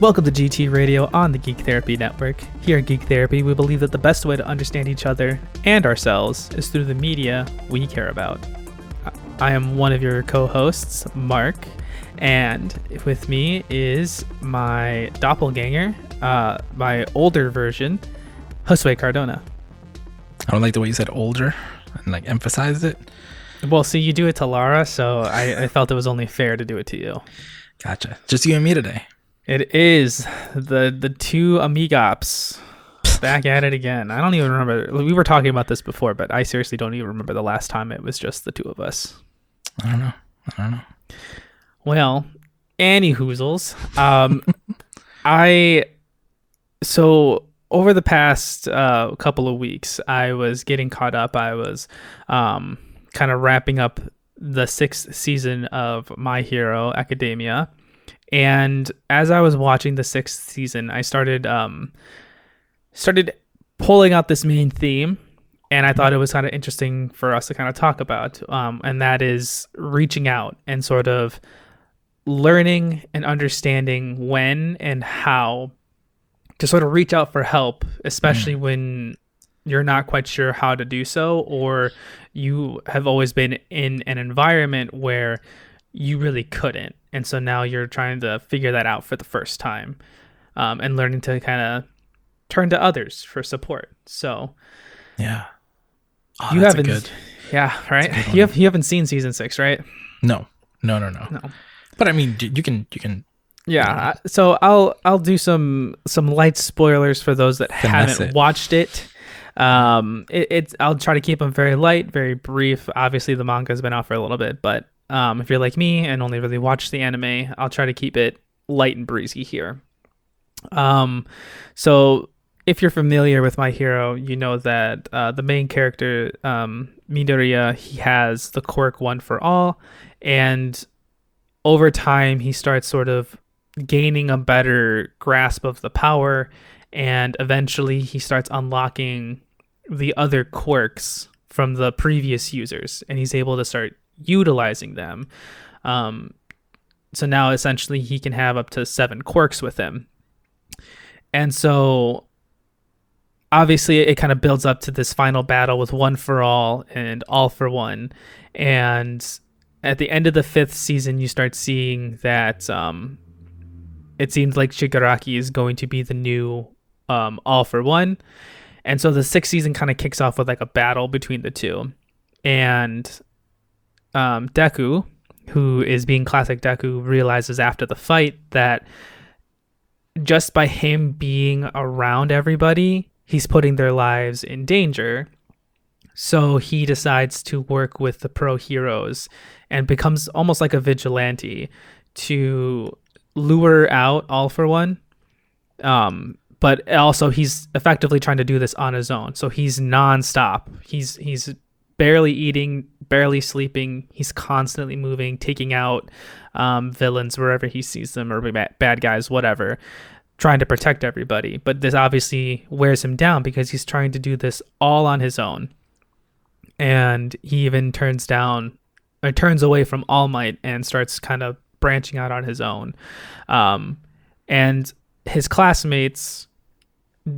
Welcome to GT Radio on the Geek Therapy Network. Here at Geek Therapy, we believe that the best way to understand each other and ourselves is through the media we care about. I am one of your co hosts, Mark, and with me is my doppelganger, uh, my older version, Josue Cardona. I don't like the way you said older and like emphasized it. Well, see, you do it to Lara, so I, I felt it was only fair to do it to you. Gotcha. Just you and me today. It is the the two amigops back at it again. I don't even remember. We were talking about this before, but I seriously don't even remember the last time it was just the two of us. I don't know. I don't know. Well, Annie Hoozles. Um, I so over the past uh, couple of weeks, I was getting caught up. I was um, kind of wrapping up the sixth season of My Hero Academia and as I was watching the sixth season, I started um, started pulling out this main theme, and I thought it was kind of interesting for us to kind of talk about. Um, and that is reaching out and sort of learning and understanding when and how to sort of reach out for help, especially mm. when you're not quite sure how to do so, or you have always been in an environment where you really couldn't and so now you're trying to figure that out for the first time um, and learning to kind of turn to others for support. So yeah. Oh, you haven't good, yeah right? you have you haven't seen season six right? No. No no no. No. But i mean you can you can yeah so i'll i'll do some some light spoilers for those that haven't it. watched it. Um it, it's i'll try to keep them very light very brief. Obviously the manga's been out for a little bit but um, if you're like me and only really watch the anime, I'll try to keep it light and breezy here. Um, so if you're familiar with My Hero, you know that uh, the main character, um, Midoriya, he has the quirk One for All, and over time he starts sort of gaining a better grasp of the power, and eventually he starts unlocking the other quirks from the previous users, and he's able to start utilizing them. Um, so now essentially he can have up to seven quirks with him. And so obviously it kind of builds up to this final battle with one for all and all for one. And at the end of the fifth season, you start seeing that um, it seems like Shigaraki is going to be the new um, all for one. And so the sixth season kind of kicks off with like a battle between the two. And um, Deku, who is being classic Deku, realizes after the fight that just by him being around everybody, he's putting their lives in danger. So he decides to work with the pro heroes and becomes almost like a vigilante to lure out All for One. Um, but also he's effectively trying to do this on his own. So he's nonstop. He's he's barely eating, barely sleeping. He's constantly moving, taking out um, villains wherever he sees them or bad guys, whatever, trying to protect everybody. But this obviously wears him down because he's trying to do this all on his own. And he even turns down or turns away from All Might and starts kind of branching out on his own. Um, and his classmates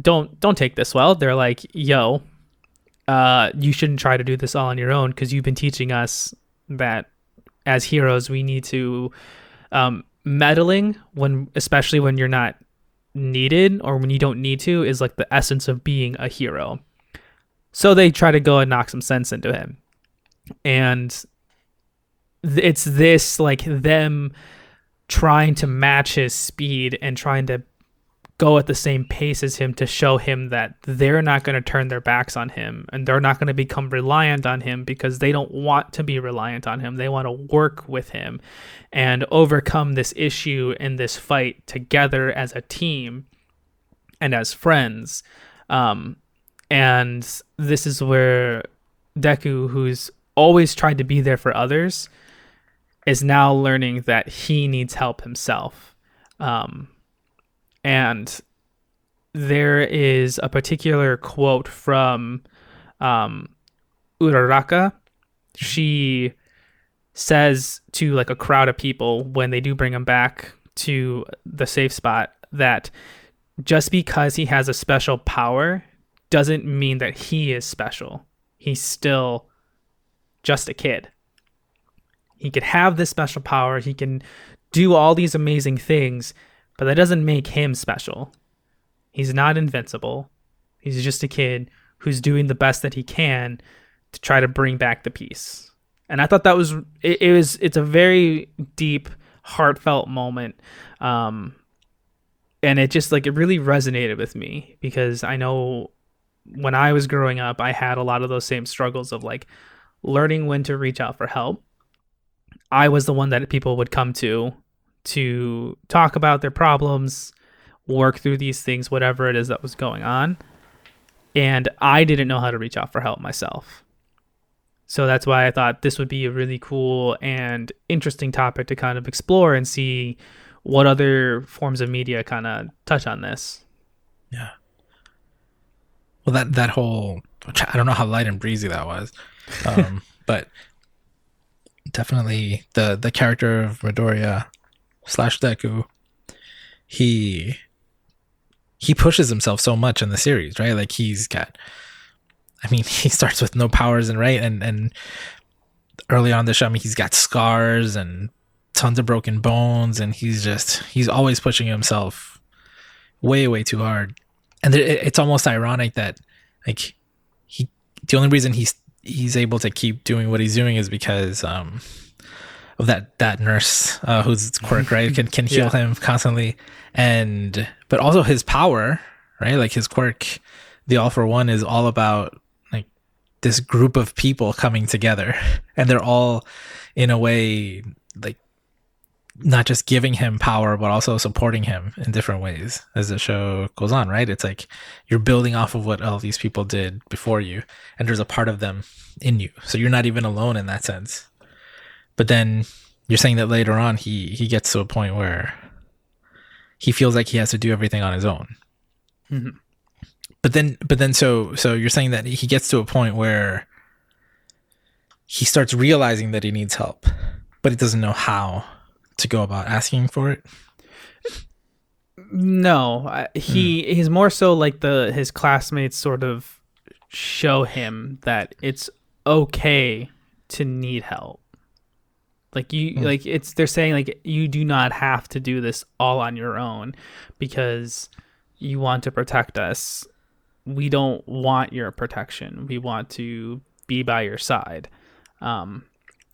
don't don't take this well. They're like, "Yo, uh, you shouldn't try to do this all on your own because you've been teaching us that as heroes we need to um, meddling when especially when you're not needed or when you don't need to is like the essence of being a hero. So they try to go and knock some sense into him. And it's this like them trying to match his speed and trying to go at the same pace as him to show him that they're not going to turn their backs on him and they're not going to become reliant on him because they don't want to be reliant on him. They want to work with him and overcome this issue in this fight together as a team and as friends. Um, and this is where Deku, who's always tried to be there for others, is now learning that he needs help himself. Um, and there is a particular quote from um, Uraraka. She says to like a crowd of people when they do bring him back to the safe spot, that just because he has a special power doesn't mean that he is special. He's still just a kid. He could have this special power, he can do all these amazing things, but that doesn't make him special. He's not invincible. He's just a kid who's doing the best that he can to try to bring back the peace. And I thought that was it, it was it's a very deep, heartfelt moment. Um and it just like it really resonated with me because I know when I was growing up, I had a lot of those same struggles of like learning when to reach out for help. I was the one that people would come to to talk about their problems, work through these things, whatever it is that was going on. And I didn't know how to reach out for help myself. So that's why I thought this would be a really cool and interesting topic to kind of explore and see what other forms of media kind of touch on this. Yeah. Well, that that whole I don't know how light and breezy that was, um, but definitely the the character of Midoriya slash Deku, he he pushes himself so much in the series, right? Like he's got, I mean, he starts with no powers and right, and and early on the show, I mean, he's got scars and tons of broken bones, and he's just he's always pushing himself way way too hard and it's almost ironic that like he the only reason he's he's able to keep doing what he's doing is because um of that that nurse uh, who's quirk right? Can can heal yeah. him constantly. And but also his power right? Like his quirk the all for one is all about like this group of people coming together. And they're all in a way like not just giving him power but also supporting him in different ways as the show goes on right? It's like you're building off of what all these people did before you and there's a part of them in you. So you're not even alone in that sense but then you're saying that later on he he gets to a point where he feels like he has to do everything on his own mm-hmm. but then but then so so you're saying that he gets to a point where he starts realizing that he needs help but he doesn't know how to go about asking for it? No, he mm. he's more so like the his classmates sort of show him that it's okay to need help. Like you mm. like it's they're saying like you do not have to do this all on your own because you want to protect us. We don't want your protection. We want to be by your side. Um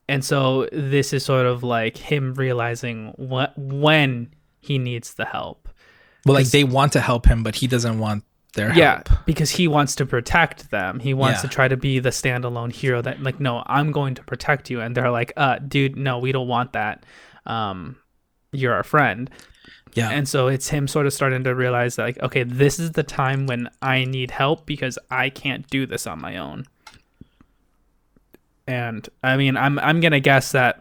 and so this is sort of like him realizing what when he needs the help. Well, like they want to help him, but he doesn't want their yeah, help. because he wants to protect them. He wants yeah. to try to be the standalone hero that like, no, I'm going to protect you. And they're like, uh, dude, no, we don't want that. Um, you're our friend. Yeah. And so it's him sort of starting to realize that like, okay, this is the time when I need help because I can't do this on my own. And I mean, I'm I'm gonna guess that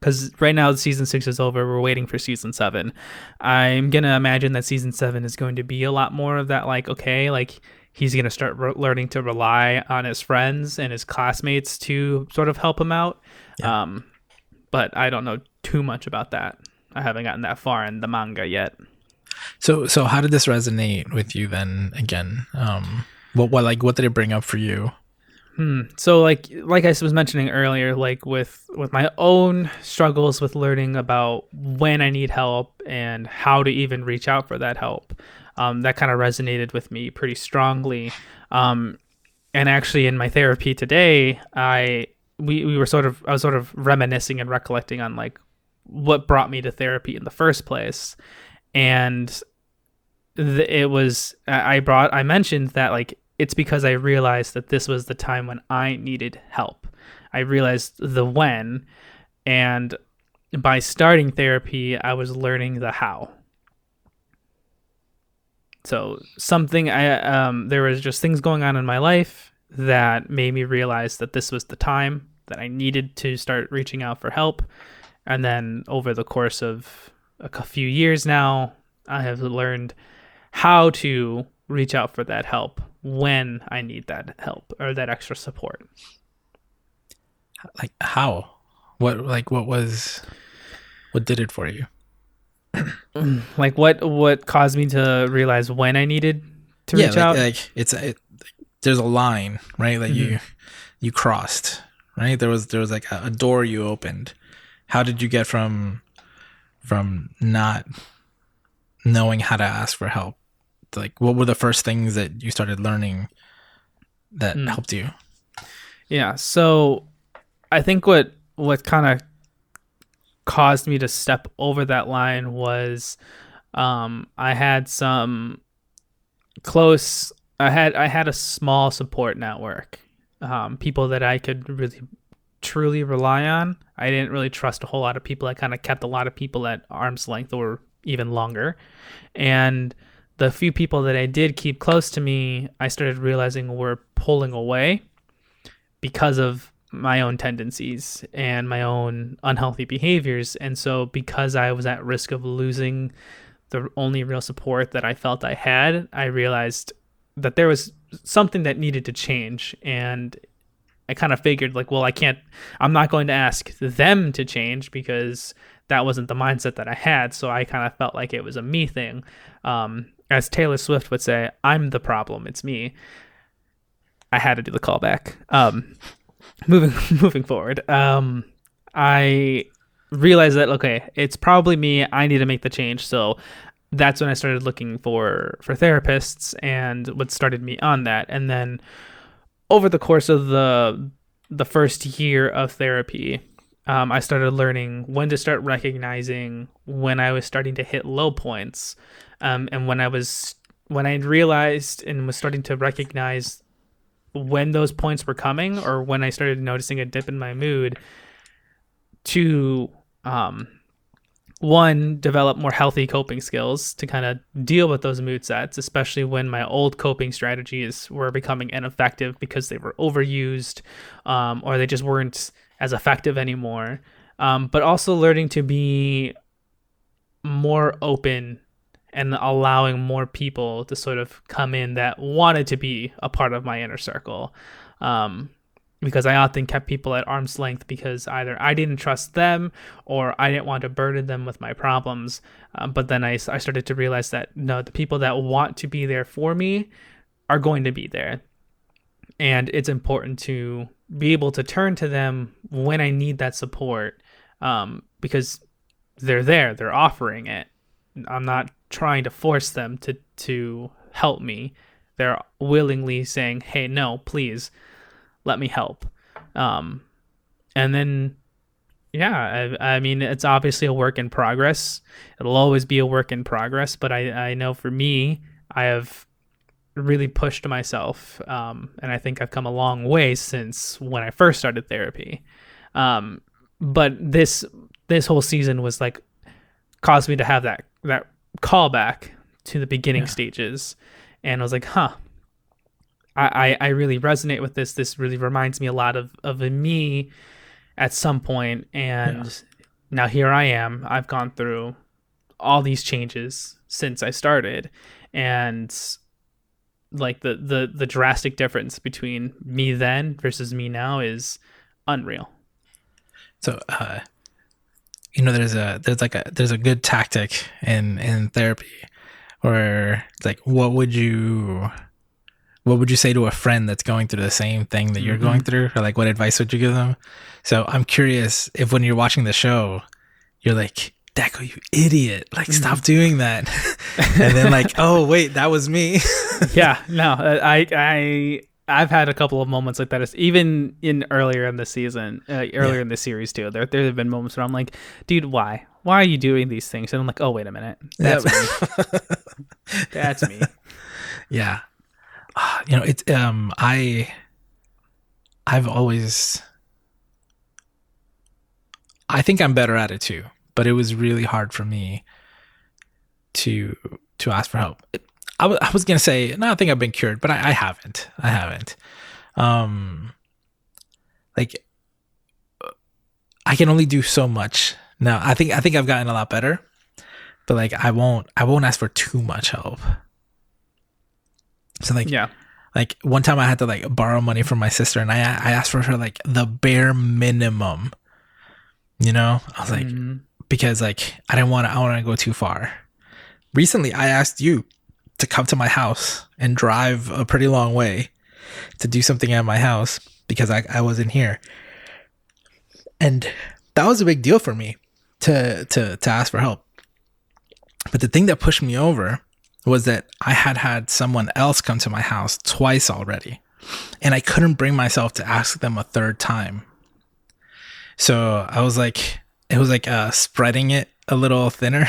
because right now season six is over, we're waiting for season seven. I'm gonna imagine that season seven is going to be a lot more of that. Like, okay, like he's gonna start re- learning to rely on his friends and his classmates to sort of help him out. Yeah. Um, but I don't know too much about that. I haven't gotten that far in the manga yet. So, so how did this resonate with you then? Again, um, what, what, like, what did it bring up for you? Hmm. So like like I was mentioning earlier, like with with my own struggles with learning about when I need help and how to even reach out for that help, um, that kind of resonated with me pretty strongly. Um, and actually, in my therapy today, I we we were sort of I was sort of reminiscing and recollecting on like what brought me to therapy in the first place, and it was I brought I mentioned that like it's because I realized that this was the time when I needed help. I realized the when, and by starting therapy, I was learning the how. So something I um there was just things going on in my life that made me realize that this was the time that I needed to start reaching out for help. And then over the course of a few years now, I have learned how to reach out for that help when I need that help or that extra support. Like how? What like what was what did it for you? like what what caused me to realize when I needed to yeah, reach like, out? Like it's it, there's a line, right? That mm-hmm. you you crossed, right? There was there was like a, a door you opened. How did you get from from not knowing how to ask for help? Like what were the first things that you started learning that mm. helped you? Yeah, so I think what what kind of caused me to step over that line was um, I had some close I had I had a small support network. Um, people that I could really truly rely on. I didn't really trust a whole lot of people. I kind of kept a lot of people at arm's length or even longer. And the few people that I did keep close to me, I started realizing were pulling away because of my own tendencies and my own unhealthy behaviors. And so, because I was at risk of losing the only real support that I felt I had, I realized that there was something that needed to change. And I kind of figured, like, well, I can't, I'm not going to ask them to change because that wasn't the mindset that I had. So I kind of felt like it was a me thing. Um, as Taylor Swift would say, I'm the problem, it's me. I had to do the callback. Um, moving moving forward, um, I realized that okay, it's probably me. I need to make the change. So that's when I started looking for for therapists, and what started me on that. And then over the course of the the first year of therapy, um, I started learning when to start recognizing when I was starting to hit low points, um, and when I was when I realized and was starting to recognize when those points were coming or when I started noticing a dip in my mood to um, one develop more healthy coping skills to kind of deal with those mood sets especially when my old coping strategies were becoming ineffective because they were overused um, or they just weren't as effective anymore. Um, but also learning to be more open and allowing more people to sort of come in that wanted to be a part of my inner circle. Um, because I often kept people at arm's length because either I didn't trust them or I didn't want to burden them with my problems. Um, but then I, I started to realize that no, the people that want to be there for me are going to be there. And it's important to be able to turn to them when I need that support um, because they're there, they're offering it. I'm not trying to force them to to help me. They're willingly saying, "Hey, no, please, let me help." Um, and then, yeah, I, I mean, it's obviously a work in progress. It'll always be a work in progress, but I I know for me, I have really pushed myself, um, and I think I've come a long way since when I first started therapy. Um, but this this whole season was like caused me to have that that callback to the beginning yeah. stages, and I was like, huh. I, I, I really resonate with this. This really reminds me a lot of, of me at some point, and yeah. now here I am. I've gone through all these changes since I started, and like the the the drastic difference between me then versus me now is unreal. So, uh, you know there's a there's like a there's a good tactic in in therapy or it's like what would you what would you say to a friend that's going through the same thing that you're mm-hmm. going through or like what advice would you give them so i'm curious if when you're watching the show you're like Deku, you idiot! Like, mm-hmm. stop doing that. and then, like, oh wait, that was me. yeah, no, I, I, I've had a couple of moments like that. Even in earlier in the season, uh, earlier yeah. in the series too. There, there have been moments where I'm like, dude, why? Why are you doing these things? And I'm like, oh wait a minute, that's me. that's me. Yeah, uh, you know, it's um, I, I've always, I think I'm better at it too, but it was really hard for me to to ask for help. It, I, w- I was gonna say no, I think I've been cured, but I, I haven't. I haven't. Um, like I can only do so much now. I think I think I've gotten a lot better, but like I won't I won't ask for too much help. So like yeah, like one time I had to like borrow money from my sister, and I I asked for her like the bare minimum. You know, I was like, mm-hmm. because like I didn't want to I want to go too far. Recently, I asked you to come to my house and drive a pretty long way to do something at my house because I, I wasn't here. And that was a big deal for me to to to ask for help. But the thing that pushed me over was that I had had someone else come to my house twice already. And I couldn't bring myself to ask them a third time. So I was like, it was like uh, spreading it a little thinner.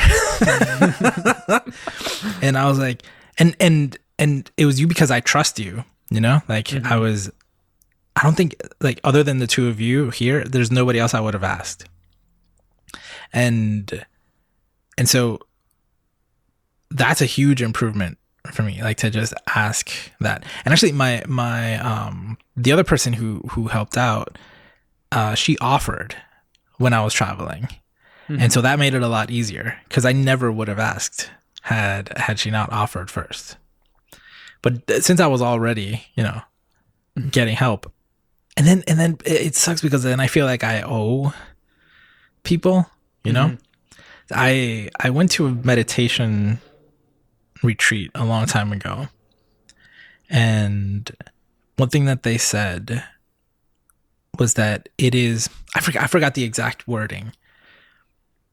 and I was like, and, and, and it was you because I trust you, you know? Like mm-hmm. I was, I don't think, like, other than the two of you here, there's nobody else I would have asked. And, and so that's a huge improvement for me like to just ask that and actually my my um the other person who who helped out uh she offered when i was traveling mm-hmm. and so that made it a lot easier because i never would have asked had had she not offered first but since i was already you know getting help and then and then it sucks because then i feel like i owe people you know mm-hmm. i i went to a meditation retreat a long time ago. And one thing that they said was that it is I forgot I forgot the exact wording,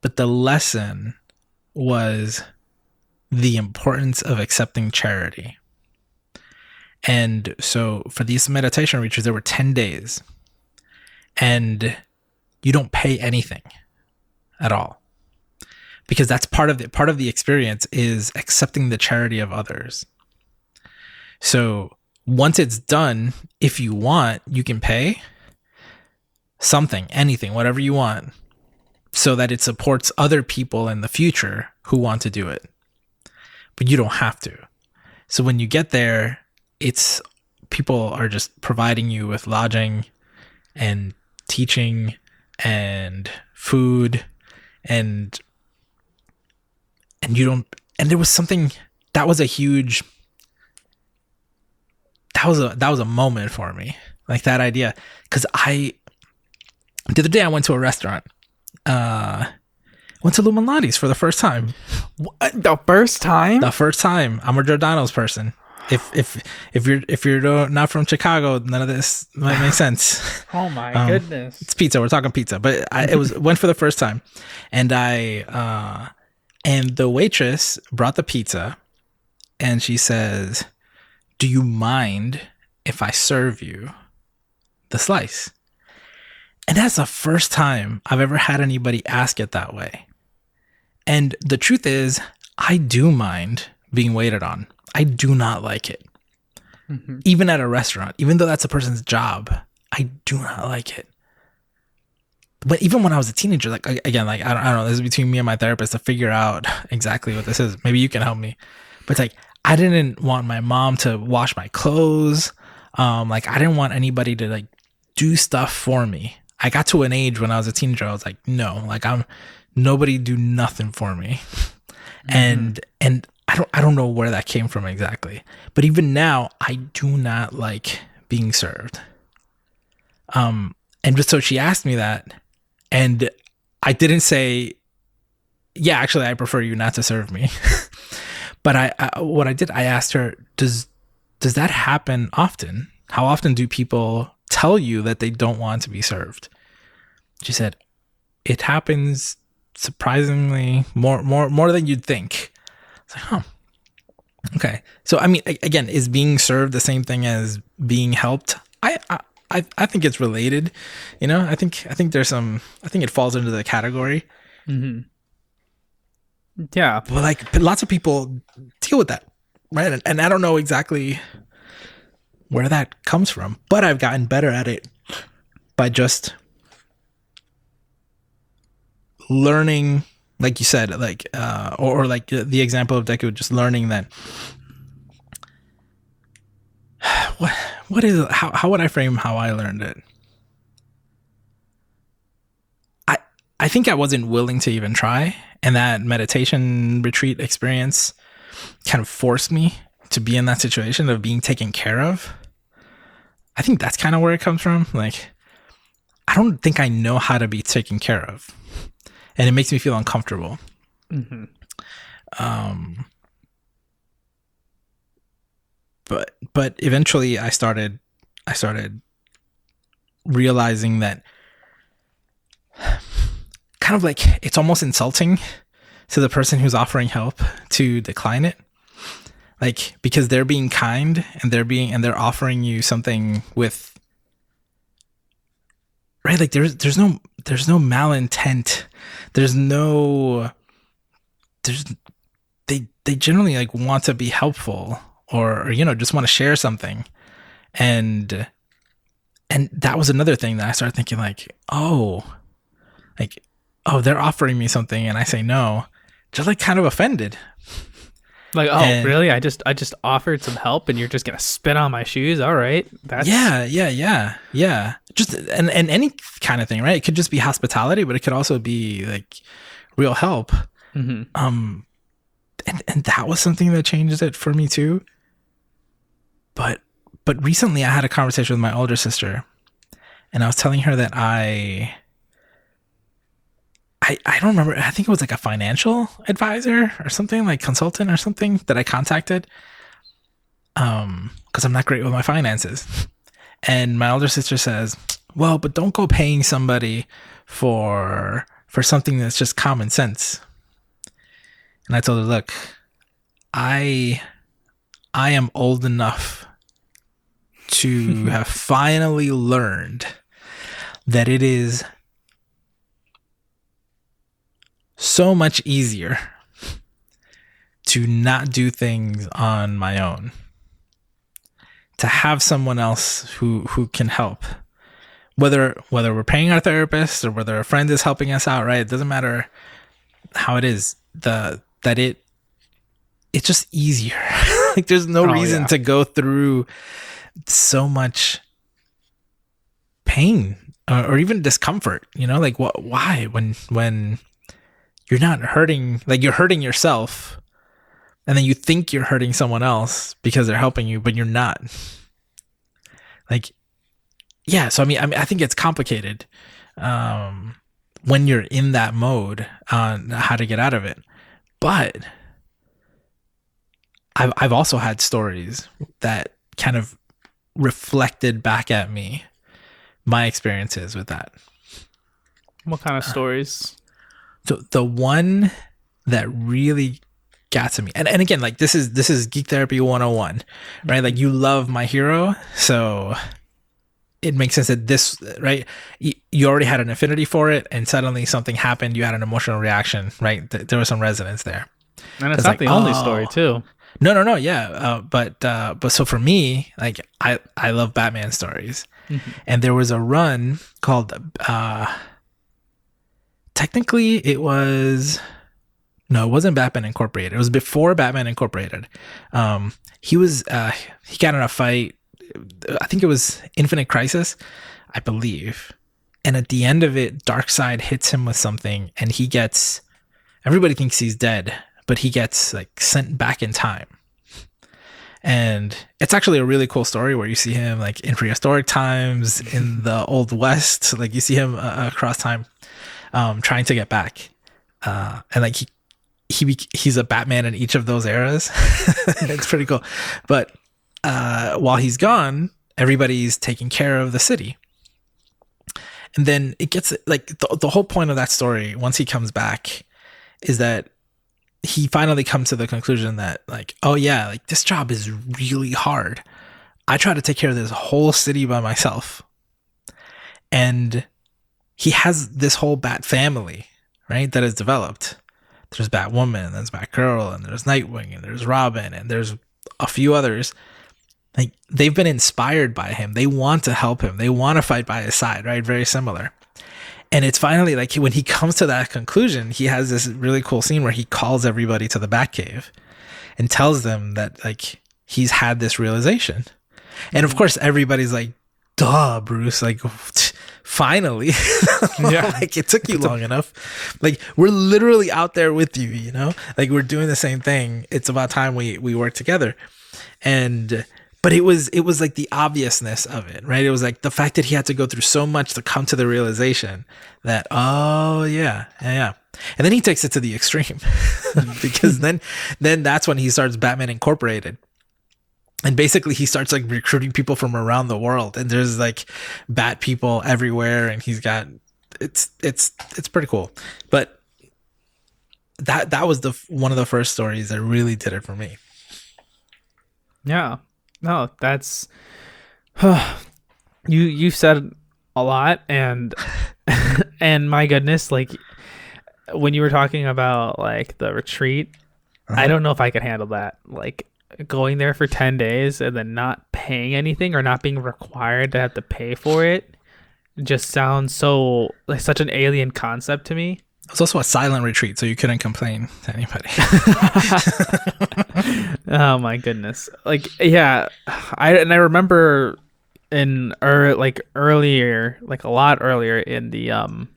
but the lesson was the importance of accepting charity. And so for these meditation retreats, there were 10 days. And you don't pay anything at all because that's part of the part of the experience is accepting the charity of others. So once it's done, if you want, you can pay something, anything, whatever you want, so that it supports other people in the future who want to do it. But you don't have to. So when you get there, it's people are just providing you with lodging and teaching and food and and you don't and there was something that was a huge that was a that was a moment for me like that idea because i the other day i went to a restaurant uh went to Lou Malnati's for the first time what? the first time the first time i'm a giordano's person if if if you're if you're not from Chicago, none of this might make sense. oh my um, goodness! It's pizza. We're talking pizza, but I, it was went for the first time, and I uh, and the waitress brought the pizza and she says, Do you mind if I serve you the slice? And that's the first time I've ever had anybody ask it that way. And the truth is, I do mind being waited on. I do not like it. Mm-hmm. Even at a restaurant, even though that's a person's job, I do not like it but even when I was a teenager, like again, like I don't, I don't know, this is between me and my therapist to figure out exactly what this is. Maybe you can help me. But like I didn't want my mom to wash my clothes. Um, like I didn't want anybody to like do stuff for me. I got to an age when I was a teenager, I was like, no, like I'm nobody do nothing for me. Mm-hmm. And and I don't I don't know where that came from exactly. But even now, I do not like being served. Um, and just so she asked me that, and I didn't say, yeah, actually, I prefer you not to serve me. but I, I, what I did, I asked her, does does that happen often? How often do people tell you that they don't want to be served? She said, it happens surprisingly more more more than you'd think. It's like, huh. Okay. So I mean, again, is being served the same thing as being helped? I, I I, I think it's related. You know, I think I think there's some I think it falls into the category. Mm-hmm. Yeah, but like lots of people deal with that, right? And, and I don't know exactly where that comes from, but I've gotten better at it by just learning, like you said, like uh, or, or like the example of Deku, just learning that what what is? How how would I frame how I learned it? I I think I wasn't willing to even try, and that meditation retreat experience kind of forced me to be in that situation of being taken care of. I think that's kind of where it comes from. Like, I don't think I know how to be taken care of. And it makes me feel uncomfortable. Mm-hmm. Um, but but eventually, I started I started realizing that kind of like it's almost insulting to the person who's offering help to decline it like because they're being kind and they're being and they're offering you something with right like there's there's no there's no malintent. There's no there's they they generally like want to be helpful or, or you know just want to share something. And and that was another thing that I started thinking like oh like oh they're offering me something and I say no just like kind of offended like, oh, and, really? I just I just offered some help, and you're just gonna spit on my shoes? All right, that's yeah, yeah, yeah, yeah. Just and and any kind of thing, right? It could just be hospitality, but it could also be like real help. Mm-hmm. Um, and and that was something that changed it for me too. But but recently, I had a conversation with my older sister, and I was telling her that I I, I don't remember. I think it was like a financial advisor or something, like consultant or something that I contacted. Um, because I'm not great with my finances. And my older sister says, Well, but don't go paying somebody for for something that's just common sense. And I told her, look, I I am old enough to have finally learned that it is so much easier to not do things on my own to have someone else who who can help. Whether whether we're paying our therapist or whether a friend is helping us out right? It doesn't matter how it is. The that it it's just easier. Like there's no oh, reason yeah. to go through so much pain or, or even discomfort you know? Like what why when when you're not hurting like you're hurting yourself and then you think you're hurting someone else because they're helping you but you're not. Like yeah so i mean i mean i think it's complicated um when you're in that mode on how to get out of it. But i've i've also had stories that kind of reflected back at me my experiences with that. What kind of stories so the one that really got to me, and, and again, like this is this is geek therapy 101, right? Like you love my hero, so it makes sense that this right you already had an affinity for it and suddenly something happened you had an emotional reaction right there was some resonance there and it's, it's not like, the only oh. story too no no no yeah uh, but uh, but so for me like i i love batman stories mm-hmm. and there was a run called uh technically it was no, it wasn't Batman Incorporated. It was before Batman Incorporated. Um, he was uh, he got in a fight. I think it was Infinite Crisis, I believe. And at the end of it, Darkseid hits him with something, and he gets. Everybody thinks he's dead, but he gets like sent back in time. And it's actually a really cool story where you see him like in prehistoric times in the old west, like you see him uh, across time um, trying to get back. Uh, and like he, he he's a Batman in each of those eras. it's pretty cool. But uh, while he's gone, everybody's taking care of the city. And then it gets like the, the whole point of that story, once he comes back, is that he finally comes to the conclusion that, like, oh yeah, like this job is really hard. I try to take care of this whole city by myself. And he has this whole Bat family, right, that is developed. There's Batwoman, and there's Batgirl, and there's Nightwing, and there's Robin, and there's a few others. Like they've been inspired by him. They want to help him. They want to fight by his side, right? Very similar. And it's finally like when he comes to that conclusion, he has this really cool scene where he calls everybody to the Batcave and tells them that like he's had this realization. And of mm-hmm. course, everybody's like, duh, Bruce, like finally. yeah. like it took you long enough. Like we're literally out there with you, you know? Like we're doing the same thing. It's about time we we work together. And but it was it was like the obviousness of it, right? It was like the fact that he had to go through so much to come to the realization that oh yeah, yeah, yeah. and then he takes it to the extreme because then then that's when he starts Batman Incorporated and basically he starts like recruiting people from around the world. And there's like bat people everywhere and he's got it's it's it's pretty cool. But that that was the one of the first stories that really did it for me. Yeah. No that's you you said a lot and and my goodness like when you were talking about like the retreat uh-huh. i don't know if i could handle that. Like going there for 10 days and then not paying anything or not being required to have to pay for it just sounds so like such an alien concept to me. It was also a silent retreat, so you couldn't complain to anybody. oh my goodness! Like, yeah, I and I remember in or er, like earlier, like a lot earlier in the um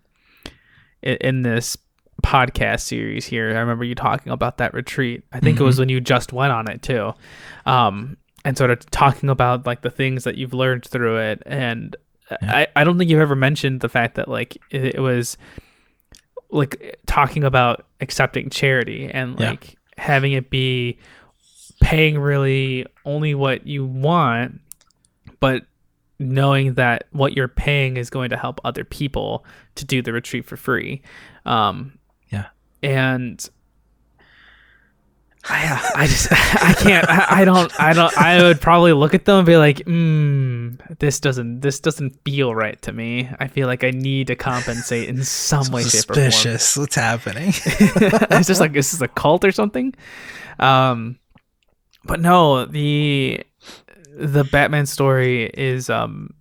in, in this podcast series here. I remember you talking about that retreat. I think mm-hmm. it was mm-hmm. when you just went on it too. Um, and sort of talking about like the things that you've learned through it. And yeah. I, I don't think you've ever mentioned the fact that like it, it was like talking about accepting charity and like yeah. having it be paying really only what you want, but knowing that what you're paying is going to help other people to do the retreat for free. Um, and I, I just I can't I, I, don't I don't I would probably look at them and be like, hmm, this doesn't this doesn't feel right to me. I feel like I need to compensate in some way, shape, or form. Suspicious. What's happening? it's just like this is a cult or something. Um, but no, the the Batman story is um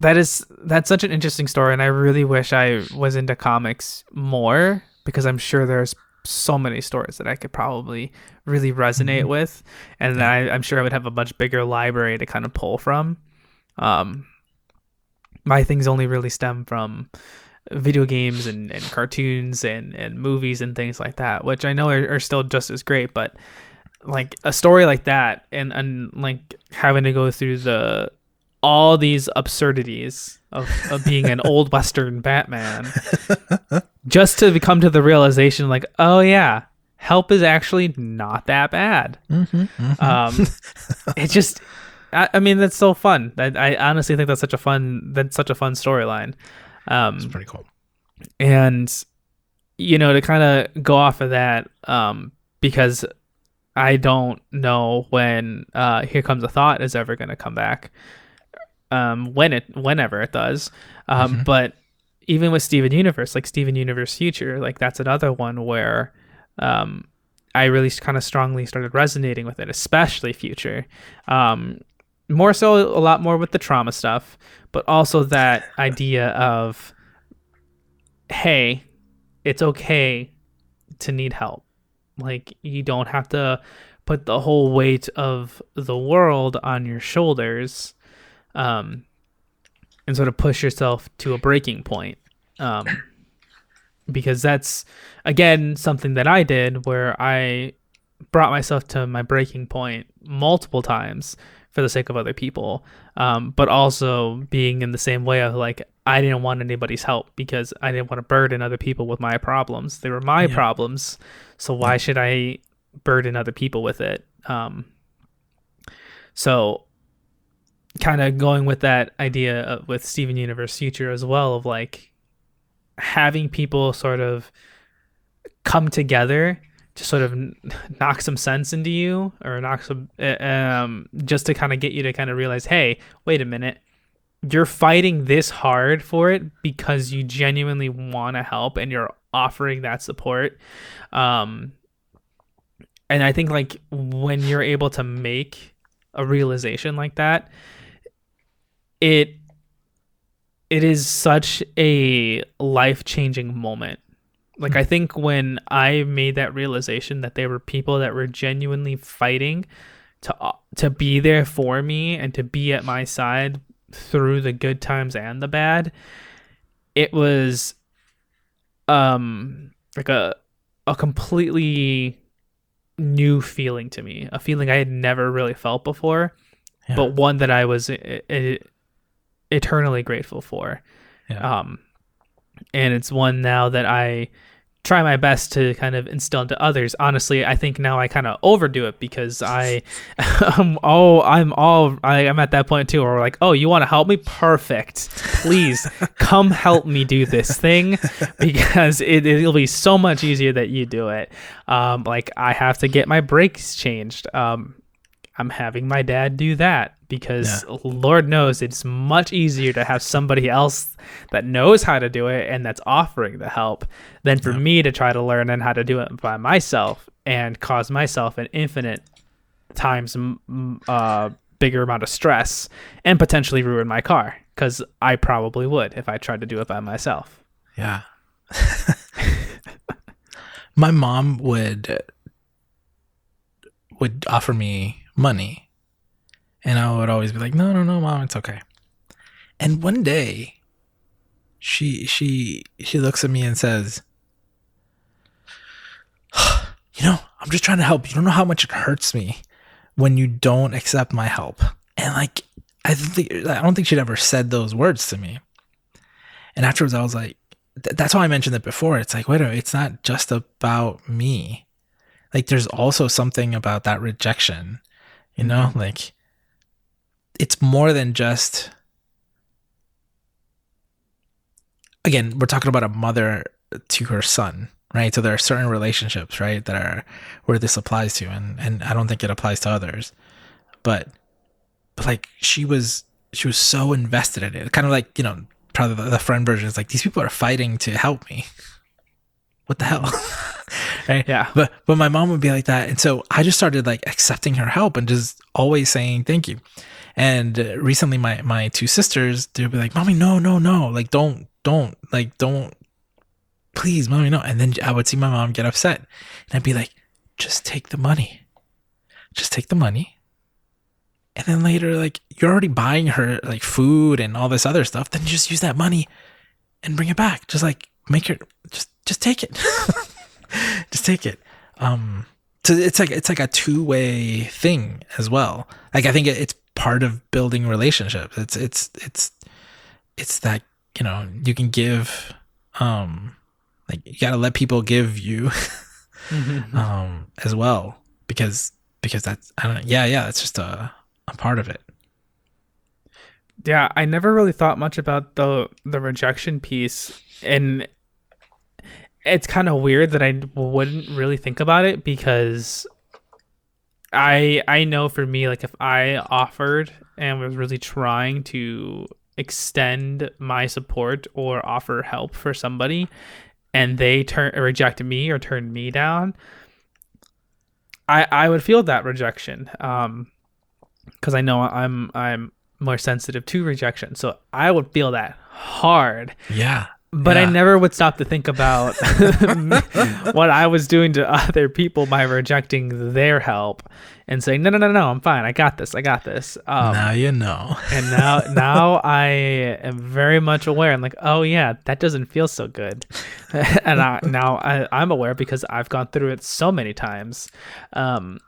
that is that's such an interesting story and i really wish i was into comics more because i'm sure there's so many stories that i could probably really resonate mm-hmm. with and I, i'm sure i would have a much bigger library to kind of pull from um, my things only really stem from video games and, and cartoons and, and movies and things like that which i know are, are still just as great but like a story like that and and like having to go through the all these absurdities of, of being an old western batman just to come to the realization like oh yeah help is actually not that bad. Mm-hmm, mm-hmm. um it just I, I, mean that's so fun. I, I honestly think that's such a fun that's such a fun storyline. Um it's pretty cool. and you know to kind of go off of that um because i don't know when uh here comes a thought is ever going to come back um, when it whenever it does. Um, mm-hmm. But even with Steven Universe, like Steven Universe Future, like that's another one where um, I really kind of strongly started resonating with it, especially Future. Um, more so, a lot more with the trauma stuff, but also that idea of, hey, it's okay to need help. Like you don't have to put the whole weight of the world on your shoulders um, and sort of push yourself to a breaking point. Um, because that's again something that I did where I brought myself to my breaking point multiple times for the sake of other people, um, but also being in the same way of like I didn't want anybody's help because I didn't want to burden other people with my problems. They were my yeah. problems, so why should I burden other people with it? Um, so kind of going with that idea of, with Steven Universe Future as well of like having people sort of come together to sort of knock some sense into you or knock some eh, um just to kind of get you to kind of realize hey wait a minute. You're fighting this hard for it because you genuinely want to help and you're offering that support. Um and i think like when you're able to make a realization like that it it is such a life-changing moment like i think when i made that realization that there were people that were genuinely fighting to to be there for me and to be at my side through the good times and the bad it was um like a a completely new feeling to me a feeling i had never really felt before yeah. but one that i was it, it, eternally grateful for. Yeah. Um, and it's one now that I try my best to kind of instill into others. Honestly, I think now I kind of overdo it because I, I'm all, I'm all, I, am at that point too, where we're like, oh, you want to help me? Perfect. Please come help me do this thing because it, it'll be so much easier that you do it. Um, like I have to get my brakes changed. Um, I'm having my dad do that because yeah. Lord knows it's much easier to have somebody else that knows how to do it and that's offering the help than for yeah. me to try to learn and how to do it by myself and cause myself an infinite times uh, bigger amount of stress and potentially ruin my car because I probably would if I tried to do it by myself. Yeah. my mom would would offer me money and I would always be like, no, no, no, mom, it's okay. And one day she she she looks at me and says, You know, I'm just trying to help. You don't know how much it hurts me when you don't accept my help. And like I think I don't think she'd ever said those words to me. And afterwards I was like, that's why I mentioned it before. It's like, wait a minute, it's not just about me. Like there's also something about that rejection, you know, mm-hmm. like it's more than just again we're talking about a mother to her son right? So there are certain relationships right that are where this applies to and and i don't think it applies to others. But but like she was she was so invested in it. Kind of like you know probably the, the friend version is like these people are fighting to help me. What the hell? Right? Yeah. But but my mom would be like that. And so i just started like accepting her help and just always saying thank you and recently, my my two sisters they'll be like, "Mommy, no, no, no! Like, don't, don't, like, don't, please, mommy, no!" And then I would see my mom get upset, and I'd be like, "Just take the money, just take the money." And then later, like, you're already buying her like food and all this other stuff. Then just use that money and bring it back. Just like make her just just take it, just take it. Um, so it's like it's like a two way thing as well. Like I think it's part of building relationships. It's it's it's it's that you know you can give um like you got to let people give you mm-hmm. um as well because because that's I don't know yeah yeah it's just a a part of it. Yeah, I never really thought much about the the rejection piece and it's kind of weird that I wouldn't really think about it because I I know for me like if I offered and was really trying to extend my support or offer help for somebody and they turn rejected me or turned me down I I would feel that rejection um cuz I know I'm I'm more sensitive to rejection. So I would feel that hard. Yeah but yeah. I never would stop to think about what I was doing to other people by rejecting their help and saying, "No, no, no, no, I'm fine. I got this. I got this." Um, now you know. and now, now I am very much aware. I'm like, "Oh yeah, that doesn't feel so good," and I, now I, I'm aware because I've gone through it so many times. Um,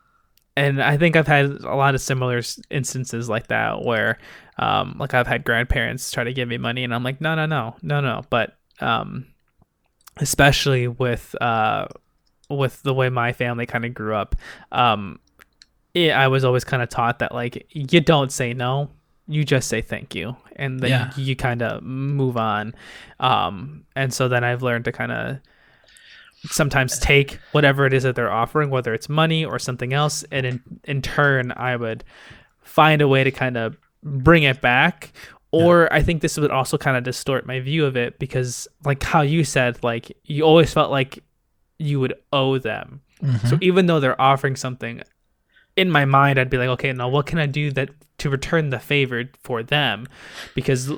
and I think I've had a lot of similar instances like that where um, like I've had grandparents try to give me money, and I'm like, no, no, no, no, no. But um, especially with uh, with the way my family kind of grew up, um, it, I was always kind of taught that like you don't say no, you just say thank you, and then yeah. you, you kind of move on. Um, and so then I've learned to kind of sometimes take whatever it is that they're offering, whether it's money or something else, and in in turn, I would find a way to kind of bring it back or yeah. i think this would also kind of distort my view of it because like how you said like you always felt like you would owe them mm-hmm. so even though they're offering something in my mind i'd be like okay now what can i do that to return the favor for them because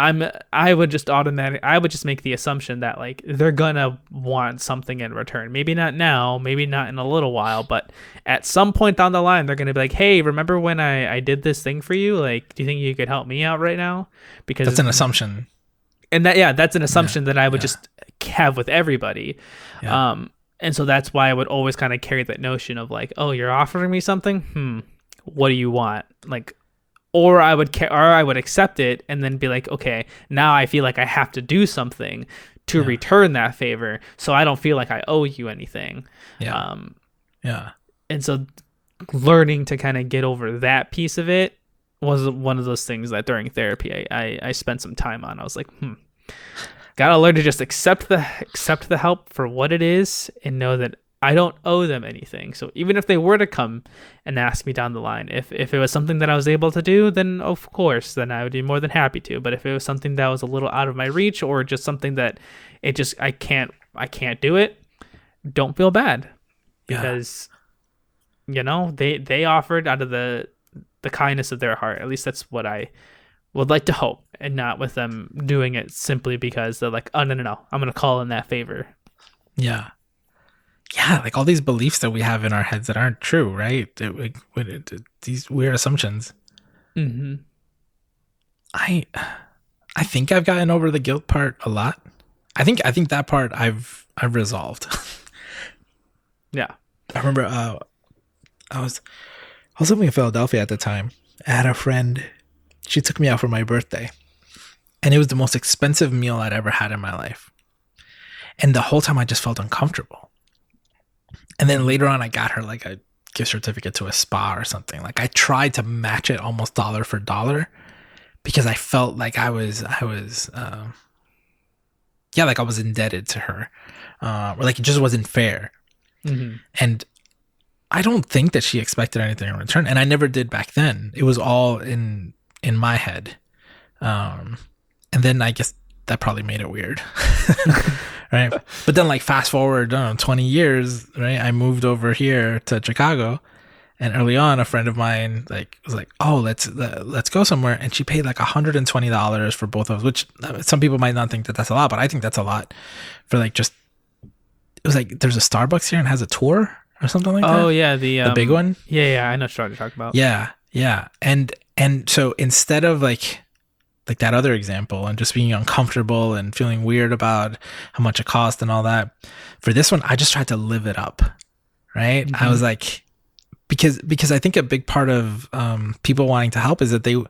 I'm I would just automatic I would just make the assumption that like they're gonna want something in return. Maybe not now, maybe not in a little while, but at some point down the line they're gonna be like, Hey, remember when I, I did this thing for you? Like, do you think you could help me out right now? Because that's an assumption. And that yeah, that's an assumption yeah, that I would yeah. just have with everybody. Yeah. Um and so that's why I would always kind of carry that notion of like, oh, you're offering me something? Hmm. What do you want? Like or I would or I would accept it and then be like, okay, now I feel like I have to do something to yeah. return that favor, so I don't feel like I owe you anything. Yeah. Um, yeah. And so, learning to kind of get over that piece of it was one of those things that during therapy I, I, I spent some time on. I was like, hmm, gotta learn to just accept the accept the help for what it is and know that I don't owe them anything. So even if they were to come and ask me down the line, if if it was something that I was able to do, then of course, then I would be more than happy to. But if it was something that was a little out of my reach or just something that it just I can't I can't do it, don't feel bad. Because yeah. you know, they they offered out of the the kindness of their heart. At least that's what I would like to hope, and not with them doing it simply because they're like, oh no no no, I'm gonna call in that favor. Yeah yeah, like all these beliefs that we have in our heads that aren't true, right? It, it, it, these weird assumptions. Mm-hmm. I, I think I've gotten over the guilt part a lot. I think I think that part I've I've resolved. yeah, I remember. Uh, I was I was living in Philadelphia at the time. I had a friend. She took me out for my birthday, and it was the most expensive meal I'd ever had in my life. And the whole time I just felt uncomfortable and then later on, I got her like a gift certificate to a spa or something. Like I tried to match it almost dollar for dollar because I felt like I was, I was, uh, yeah, like I was indebted to her, uh, or like it just wasn't fair. Mm-hmm. And I don't think that she expected anything in return, and I never did back then. It was all in in my head. Um, and then I guess that probably made it weird. right? But then, like, fast forward, I don't know, 20 years, right? I moved over here to Chicago. And early on, a friend of mine like was like, "Oh, let's uh, let's go somewhere," and she paid like hundred and twenty dollars for both of us. Which uh, some people might not think that that's a lot, but I think that's a lot for like just. It was like there's a Starbucks here and has a tour or something like oh, that. Oh yeah, the the big um, one. Yeah, yeah, I know what you're talking about. Yeah, yeah, and and so instead of like like that other example and just being uncomfortable and feeling weird about how much it cost and all that. For this one, I just tried to live it up. Right. Mm-hmm. I was like, because, because I think a big part of um, people wanting to help is that they,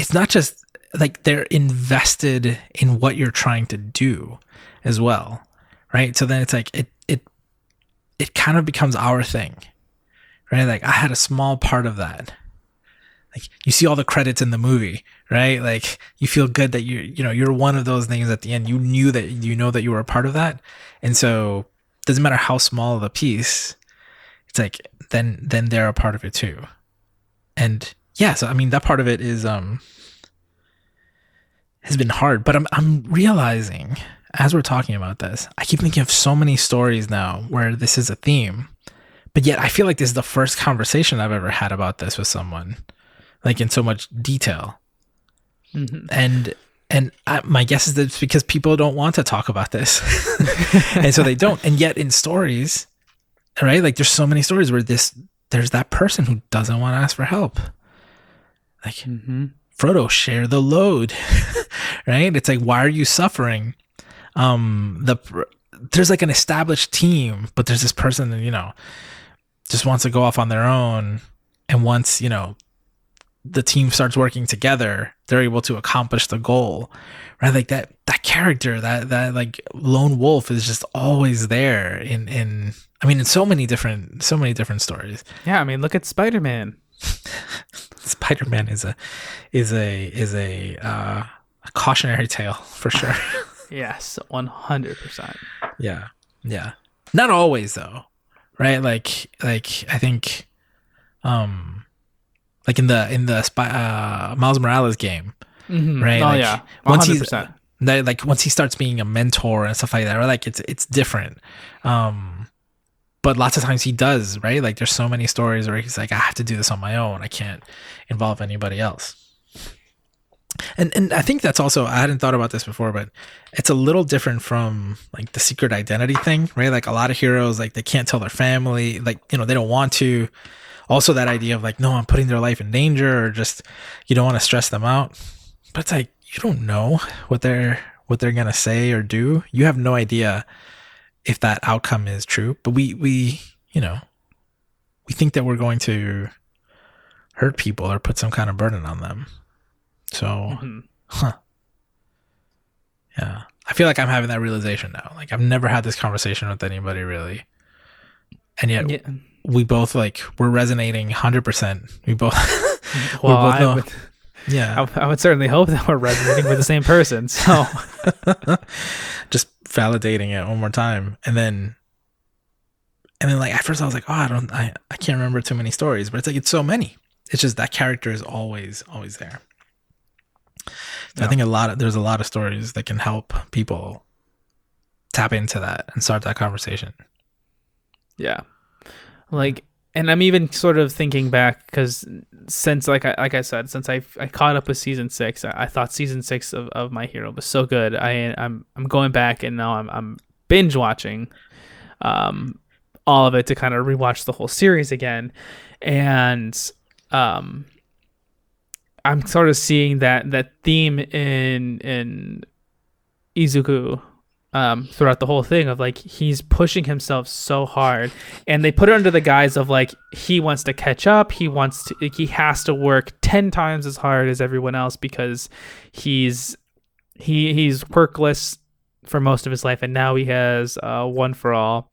it's not just like they're invested in what you're trying to do as well. Right. So then it's like, it, it, it kind of becomes our thing. Right. Like I had a small part of that like you see all the credits in the movie, right? Like you feel good that you you know you're one of those things at the end. You knew that you know that you were a part of that, and so doesn't matter how small the piece. It's like then then they're a part of it too, and yeah. So I mean that part of it is um has been hard, but I'm I'm realizing as we're talking about this, I keep thinking of so many stories now where this is a theme, but yet I feel like this is the first conversation I've ever had about this with someone like in so much detail. Mm-hmm. And and I, my guess is that it's because people don't want to talk about this, and so they don't. And yet, in stories, right? Like, there's so many stories where this there's that person who doesn't want to ask for help. Like, mm-hmm. Frodo, share the load, right? It's like, why are you suffering? Um, the there's like an established team, but there's this person that you know just wants to go off on their own, and wants you know the team starts working together, they're able to accomplish the goal. Right? Like that that character, that that like lone wolf is just always there in in I mean in so many different so many different stories. Yeah, I mean look at Spider-Man. Spider-Man is a is a is a uh a cautionary tale for sure. yes, 100%. Yeah. Yeah. Not always though. Right? Like like I think um like in the in the uh, Miles Morales game, mm-hmm. right? Oh like, yeah, 100%. once he's like once he starts being a mentor and stuff like that, right? Like it's it's different. Um, but lots of times he does, right? Like there's so many stories where he's like, I have to do this on my own. I can't involve anybody else. And and I think that's also I hadn't thought about this before, but it's a little different from like the secret identity thing, right? Like a lot of heroes, like they can't tell their family, like you know they don't want to also that idea of like, no, I'm putting their life in danger or just you don't want to stress them out. But it's like you don't know what they're what they're gonna say or do. You have no idea if that outcome is true. But we we, you know, we think that we're going to hurt people or put some kind of burden on them. So, mm-hmm. huh. Yeah. I feel like I'm having that realization now. Like I've never had this conversation with anybody really. And yet yeah. We both like we're resonating 100%. We both well, both I would, yeah. I, I, would certainly hope that we're resonating with the same person. So just validating it one more time and then and then like at first I was like, "Oh, I don't I I can't remember too many stories." But it's like it's so many. It's just that character is always always there. So yeah. I think a lot of there's a lot of stories that can help people tap into that and start that conversation. Yeah. Like and I'm even sort of thinking back because since like I like I said, since I I caught up with season six, I, I, thought season six of, of My Hero was so good. I I'm I'm going back and now I'm I'm binge watching um all of it to kind of rewatch the whole series again. And um I'm sort of seeing that that theme in in Izuku um, throughout the whole thing of like he's pushing himself so hard, and they put it under the guise of like he wants to catch up, he wants to, he has to work ten times as hard as everyone else because he's he he's quirkless for most of his life, and now he has uh, one for all.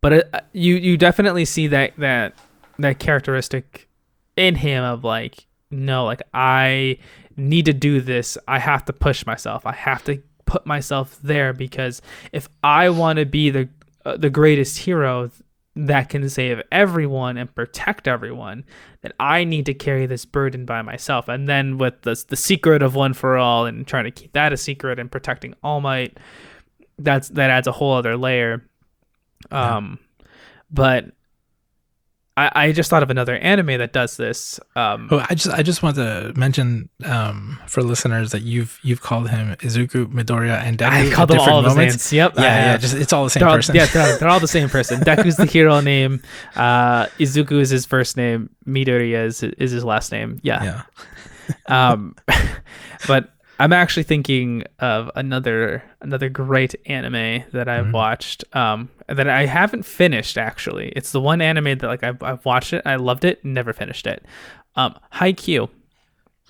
But it, uh, you you definitely see that that that characteristic in him of like no, like I need to do this. I have to push myself. I have to put myself there because if I want to be the uh, the greatest hero that can save everyone and protect everyone, then I need to carry this burden by myself. And then with the the secret of one for all and trying to keep that a secret and protecting All Might, that's that adds a whole other layer. Um, yeah. but I, I just thought of another anime that does this. Um, oh, I just I just want to mention um, for listeners that you've you've called him Izuku, Midoriya, and Deku. I called them all the names. Yep. Yeah, yeah. Just it's all the same person. Yeah, they're, they're, all the same person. Deku's the hero name. Uh, Izuku is his first name. Midoriya is is his last name. Yeah. Yeah. um, but I'm actually thinking of another another great anime that I've mm-hmm. watched um, that I haven't finished actually. It's the one anime that like I've, I've watched it, I loved it, never finished it. Um, Haikyuu.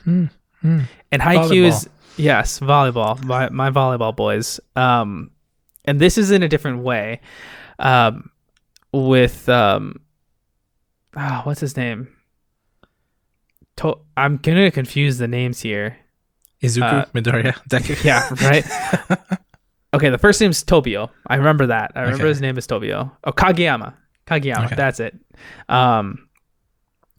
Mm-hmm. And Haikyuu is yes, volleyball. My my volleyball boys. Um, and this is in a different way. Um, with um, oh, what's his name? To- I'm gonna confuse the names here. Izuku, uh, Midoriya, Deku. Yeah, right. okay, the first name's Tobio. I remember that. I remember okay. his name is Tobio. Oh, Kageyama. Kageyama. Okay. That's it. Um,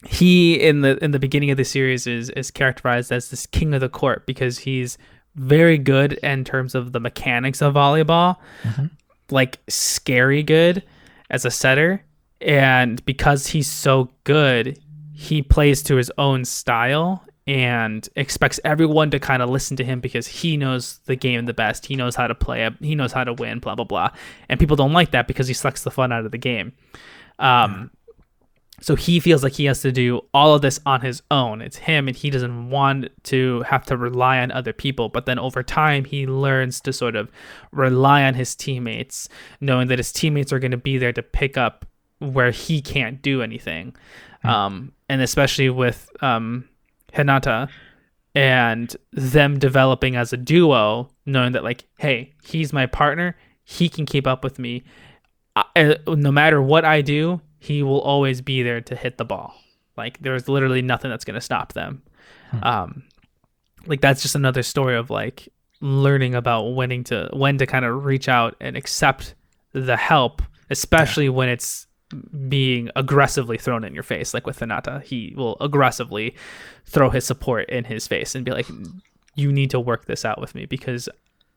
he in the in the beginning of the series is is characterized as this king of the court because he's very good in terms of the mechanics of volleyball, mm-hmm. like scary good as a setter, and because he's so good, he plays to his own style and expects everyone to kind of listen to him because he knows the game the best. He knows how to play it. He knows how to win. Blah blah blah. And people don't like that because he sucks the fun out of the game. Um, so he feels like he has to do all of this on his own. It's him, and he doesn't want to have to rely on other people. But then over time, he learns to sort of rely on his teammates, knowing that his teammates are going to be there to pick up where he can't do anything. Mm-hmm. Um, and especially with um, Hinata and them developing as a duo, knowing that like, hey, he's my partner, he can keep up with me. I, no matter what I do, he will always be there to hit the ball. Like there's literally nothing that's gonna stop them. Hmm. Um, like that's just another story of like learning about when to when to kind of reach out and accept the help, especially yeah. when it's being aggressively thrown in your face, like with Hinata He will aggressively throw his support in his face and be like, "You need to work this out with me because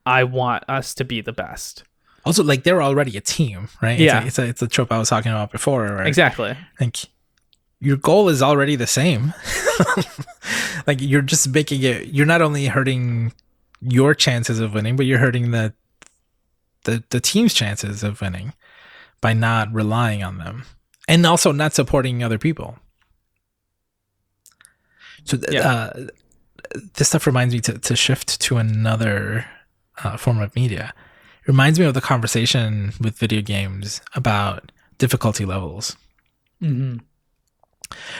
I want us to be the best." Also, like they're already a team, right? Yeah, it's a, it's a, it's a trope I was talking about before, right? Exactly. Like your goal is already the same. like you're just making it. You're not only hurting your chances of winning, but you're hurting the the the team's chances of winning by not relying on them and also not supporting other people. So th- yeah. uh, this stuff reminds me to, to shift to another uh, form of media. It reminds me of the conversation with video games about difficulty levels. Mm-hmm.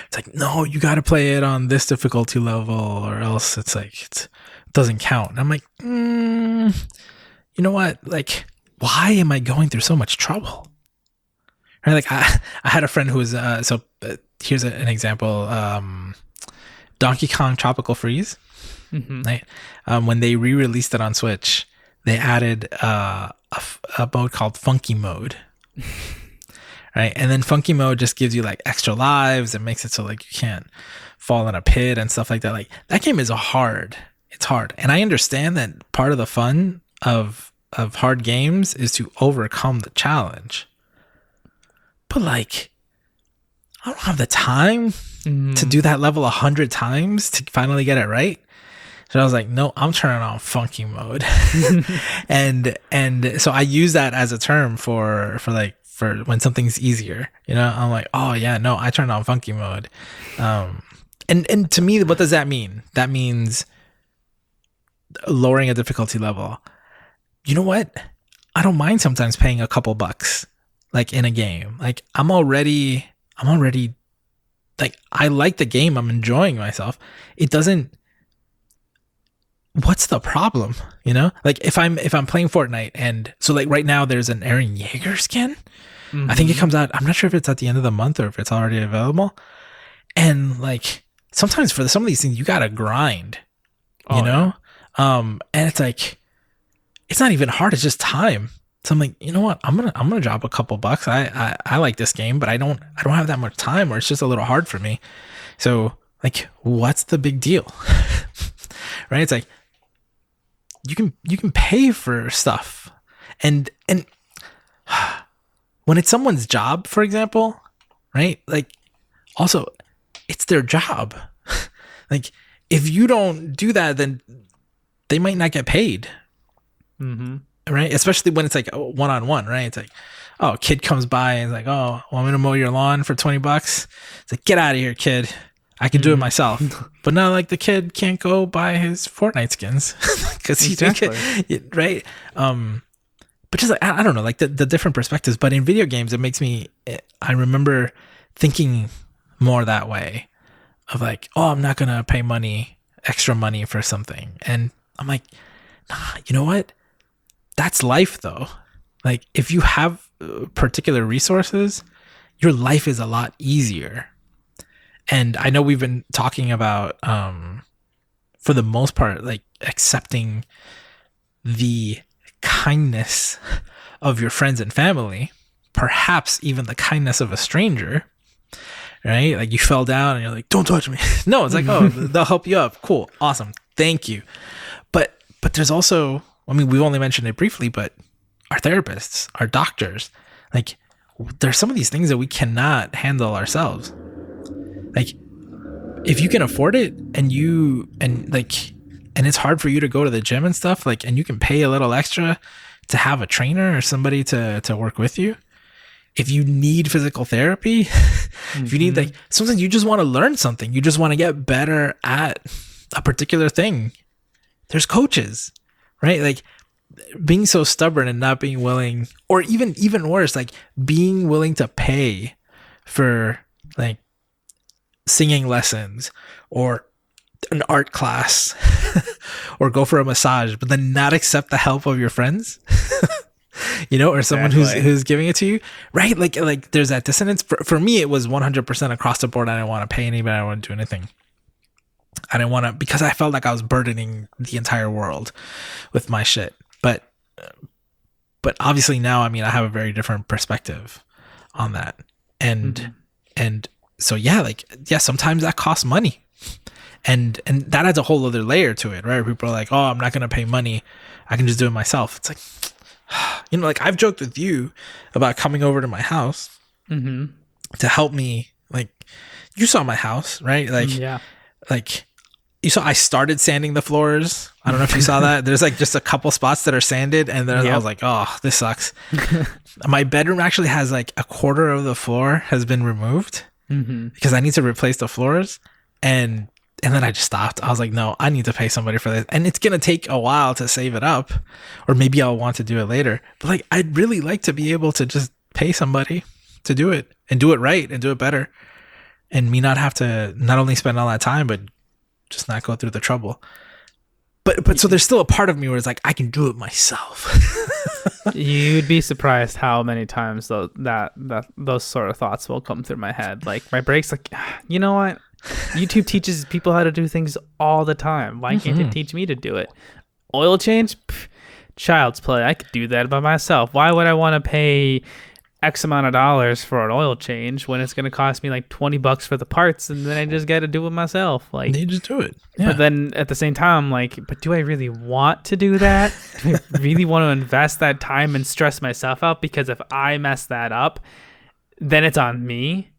it's like no you got to play it on this difficulty level or else it's like it doesn't count and i'm like mm, you know what like why am i going through so much trouble right like i, I had a friend who was uh, so uh, here's a, an example um, donkey kong tropical freeze mm-hmm. right um, when they re-released it on switch they added uh, a, a mode called funky mode right? And then funky mode just gives you like extra lives and makes it so like you can't fall in a pit and stuff like that. Like that game is hard. It's hard. And I understand that part of the fun of of hard games is to overcome the challenge. But like I don't have the time mm. to do that level a hundred times to finally get it right. So I was like, no, I'm turning on funky mode. and and so I use that as a term for for like for when something's easier. You know, I'm like, oh yeah, no, I turned on funky mode. Um, and and to me, what does that mean? That means lowering a difficulty level. You know what? I don't mind sometimes paying a couple bucks, like in a game. Like I'm already, I'm already, like I like the game. I'm enjoying myself. It doesn't. What's the problem? You know, like if I'm if I'm playing Fortnite and so like right now there's an Eren Yeager skin Mm-hmm. I think it mm-hmm. comes out. I'm not sure if it's at the end of the month or if it's already available. And like sometimes for some of these things, you gotta grind. You oh, know, yeah. um, and it's like it's not even hard. It's just time. So I'm like, you know what? I'm gonna I'm gonna drop a couple bucks. I, I I like this game, but I don't I don't have that much time, or it's just a little hard for me. So like, what's the big deal? right? It's like you can you can pay for stuff, and and when it's someone's job, for example, right? Like, also, it's their job. like, if you don't do that, then they might not get paid. Mm-hmm. Right? Especially when it's like one on one, right? It's like, oh, a kid comes by and it's like, oh, want me to mow your lawn for 20 bucks? It's like, get out of here, kid. I can mm. do it mm-hmm. myself. but now, like, the kid can't go buy his Fortnite skins because he's exactly. right. Um, but just like I, I don't know, like the, the different perspectives. But in video games, it makes me. I remember thinking more that way, of like, oh, I'm not gonna pay money, extra money for something, and I'm like, nah, you know what? That's life, though. Like if you have uh, particular resources, your life is a lot easier. And I know we've been talking about, um, for the most part, like accepting the kindness of your friends and family, perhaps even the kindness of a stranger, right? Like you fell down and you're like, don't touch me. no, it's like, oh, they'll help you up. Cool. Awesome. Thank you. But, but there's also, I mean, we've only mentioned it briefly, but our therapists, our doctors, like there's some of these things that we cannot handle ourselves. Like if you can afford it and you, and like, and it's hard for you to go to the gym and stuff like and you can pay a little extra to have a trainer or somebody to to work with you if you need physical therapy mm-hmm. if you need like sometimes you just want to learn something you just want to get better at a particular thing there's coaches right like being so stubborn and not being willing or even even worse like being willing to pay for like singing lessons or an art class or go for a massage, but then not accept the help of your friends. you know, or someone exactly. who's who's giving it to you, right? Like like there's that dissonance. For, for me, it was 100% across the board. I didn't want to pay anybody. I didn't want to do anything. I didn't want to because I felt like I was burdening the entire world with my shit. But but obviously now, I mean, I have a very different perspective on that, and mm-hmm. and so yeah, like yeah, sometimes that costs money. And and that adds a whole other layer to it right? People are like oh i'm not going to pay money. I can just do it myself. It's like you know like i've joked with you about coming over to my house mm-hmm. to help me like you saw my house right? Like yeah. like you saw I started sanding the floors. I don't know if you saw that. There's like just a couple spots that are sanded, and then yep. I was like, "Oh, this sucks." My bedroom actually has like a quarter of the floor has been removed mm-hmm. because I need to replace the floors, and and then I just stopped. I was like, no, I need to pay somebody for this. And it's going to take a while to save it up, or maybe I'll want to do it later. But like, I'd really like to be able to just pay somebody to do it and do it right and do it better. and me not have to not only spend all that time but just not go through the trouble. But but so there's still a part of me where it's like i can do it myself. You'd be surprised how many times though that that those sort of thoughts will come through my head. Like my brake's like you know what? Youtube teaches people how to do things all the time. Why can't mm-hmm. it teach me to do it? Oil change? Pff, child's play. I could do that by myself. Why would i want to pay X amount of dollars for an oil change when it's going to cost me like 20 bucks for the parts and then I just got to do it myself. Like, you just do it. Yeah. But then at the same time, like, but do I really want to do that? do I really want to invest that time and stress myself out? Because if I mess that up, then it's on me.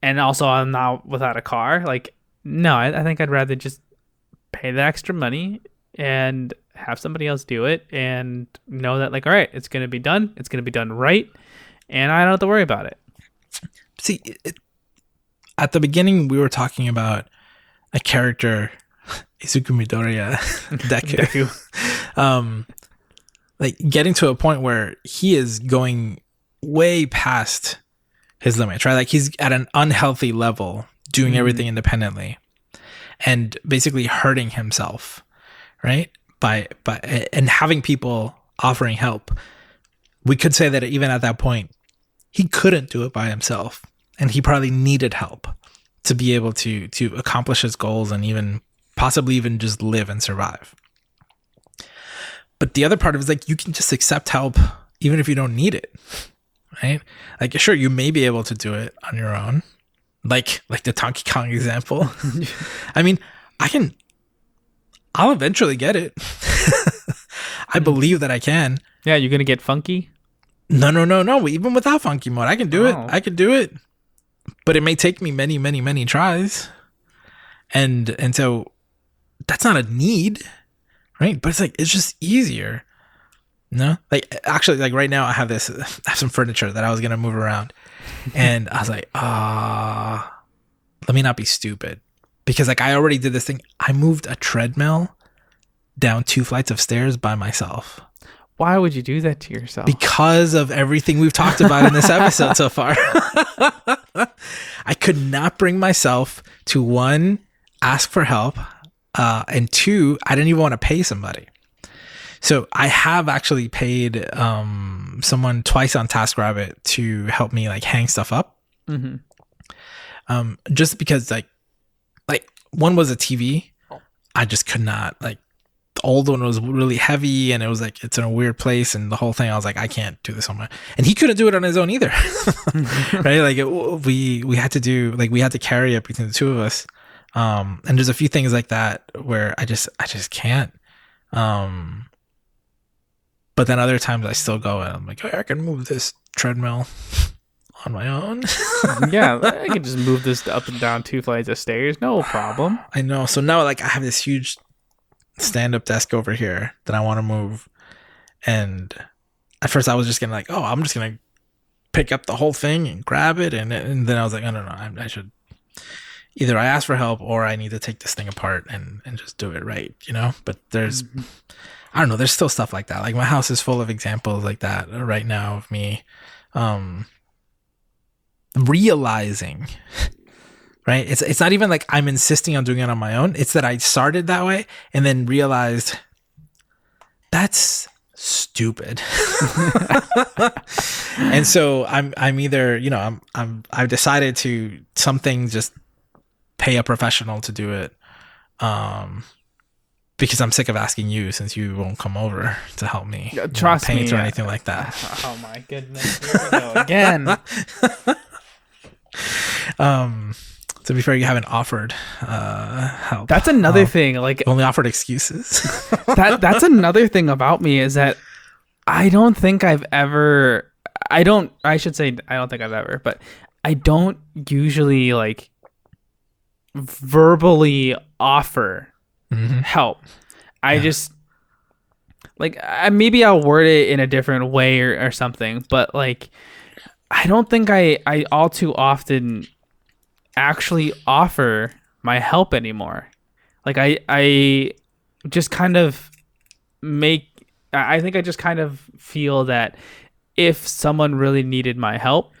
And also, I'm now without a car. Like, no, I, I think I'd rather just pay the extra money and have somebody else do it and know that, like, all right, it's going to be done. It's going to be done right and I don't have to worry about it. See, it, at the beginning, we were talking about a character, Izuku Midoriya, Deku, Deku. um, like getting to a point where he is going way past his limits, right? Like he's at an unhealthy level, doing mm everything independently, and basically hurting himself, right? By by and having people offering help. We could say that even at that point, he couldn't do it by himself and he probably needed help to be able to to accomplish his goals and even possibly even just live and survive. But the other part of it is like you can just accept help even if you don't need it right? Like sure you may be able to do it on your own. Like like the Donkey Kong example. I mean i can i'll eventually get it. I believe that i can. Yeah you're gonna get funky no, no, no, no. Even without funky mode, I can do oh. it. I can do it. But it may take me many, many, many tries. And and so that's not a need, right? But it's like it's just easier. No, like actually, like right now, I have this, I have some furniture that I was gonna move around, and I was like, ah, uh, let me not be stupid, because like I already did this thing. I moved a treadmill down two flights of stairs by myself. Why would you do that to yourself? Because of everything we've talked about in this episode so far. I could not bring myself to one, ask for help, uh, and two, I didn't even want to pay somebody. So I have actually paid um, someone twice on TaskRabbit to help me like hang stuff up. Mm-hmm. Um, just because like, like one was a TV, I just could not like old one was really heavy and it was like it's in a weird place and the whole thing i was like i can't do this on my and he couldn't do it on his own either. Right? Like it, we we had to do like we had to carry it between the two of us. Um and there's a few things like that where i just i just can't. Um but then other times i still go and i'm like oh, i can move this treadmill on my own. Yeah i can just move this up and down two flights of stairs no problem. I know. So now like i have this huge stand up desk over here that I want to move. And at first I was just gonna like, oh, I'm just gonna pick up the whole thing and grab it, and and then I was like, I don't know, I, I should either I ask for help or I need to take this thing apart and and just do it right, you know. But there's, mm-hmm. I don't know, there's still stuff like that. Like my house is full of examples like that right now of me, um, realizing right? It's it's not even like I'm insisting on doing it on my own. It's that I started that way and then realized that's stupid. and so I'm I'm either, you know, I'm I'm I've decided to something just pay a professional to do it. Um because I'm sick of asking you since you won't come over to help me. Trust paint me, or anything like that. Oh my goodness. Here we go again. um to be fair, you haven't offered uh, help. That's another thing. Like only offered excuses. that that's another thing about me is that I don't think I've ever. I don't. I should say I don't think I've ever, but I don't usually like verbally offer mm-hmm. help. I yeah. just like I, maybe I'll word it in a different way or, or something, but like I don't think I I all too often actually offer my help anymore. Like I I just kind of make I think I just kind of feel that if someone really needed my help,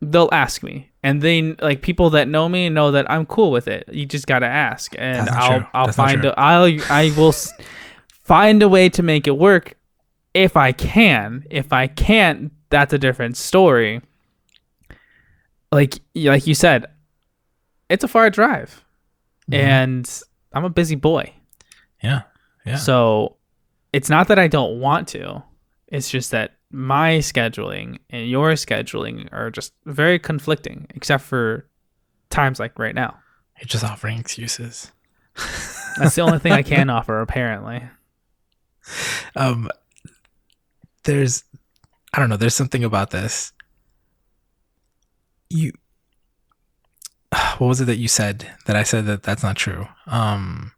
they'll ask me, and then like people that know me know that I'm cool with it. You just gotta ask, and I'll true. I'll That's find a, I'll I will find a way to make it work if I can. If I can't, that's a different story. Like like you said, it's a far drive, mm-hmm. and I'm a busy boy. Yeah, yeah. So it's not that I don't want to. It's just that my scheduling and your scheduling are just very conflicting, except for times like right now. You're just offering excuses. That's the only thing I can offer, apparently. Um, there's, I don't know. There's something about this. You, what was it that you said that I said that that's not true? Um,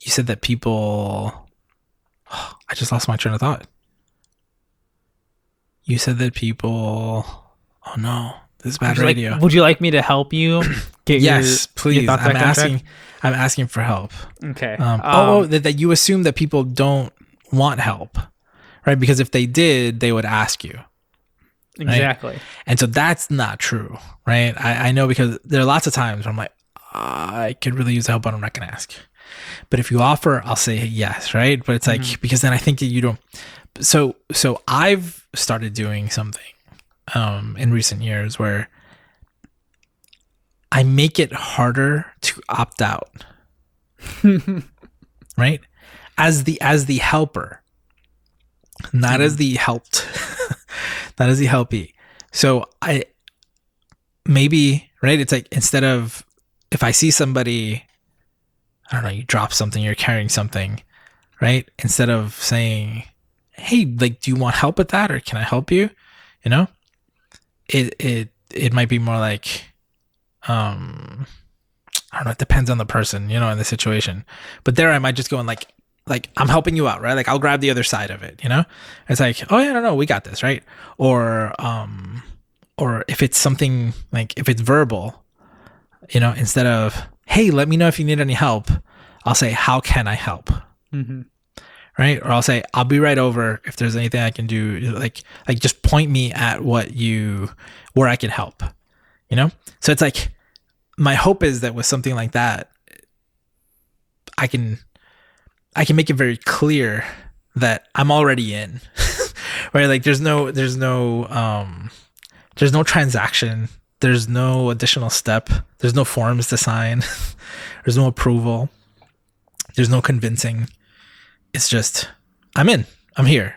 you said that people. Oh, I just lost my train of thought. You said that people. Oh no, this is bad would radio. Like, would you like me to help you? Get yes, your, please. Your I'm asking. I'm asking for help. Okay. Um, um, oh, that, that you assume that people don't want help, right? Because if they did, they would ask you. Right? Exactly. And so that's not true, right? I, I know because there are lots of times where I'm like, I could really use help, but I'm not going to ask. But if you offer, I'll say yes, right? But it's like mm-hmm. because then I think that you don't. So so I've started doing something um, in recent years where I make it harder to opt out. right? As the as the helper. Not mm. as the helped. not as the helpy. So I maybe, right? It's like instead of if I see somebody I don't know, you drop something, you're carrying something, right? Instead of saying, "Hey, like, do you want help with that, or can I help you?" You know, it it it might be more like, um, I don't know. It depends on the person, you know, in the situation. But there, I might just go and like, like I'm helping you out, right? Like I'll grab the other side of it, you know. It's like, oh yeah, no, no, we got this, right? Or um, or if it's something like if it's verbal, you know, instead of hey, let me know if you need any help, I'll say, how can I help? Mm-hmm. Right. Or I'll say, I'll be right over if there's anything I can do. Like, like just point me at what you, where I can help, you know? So it's like, my hope is that with something like that, I can, I can make it very clear that I'm already in, right? Like there's no, there's no, um, there's no transaction there's no additional step. There's no forms to sign. there's no approval. There's no convincing. It's just, I'm in. I'm here.